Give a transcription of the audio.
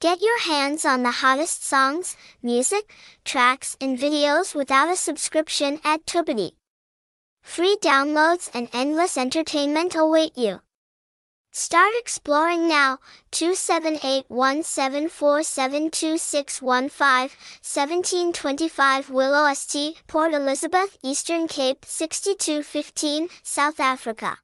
Get your hands on the hottest songs, music, tracks, and videos without a subscription at Tubidy. Free downloads and endless entertainment await you. Start exploring now. 27817472615, 1725 Willow St, Port Elizabeth, Eastern Cape, 6215, South Africa.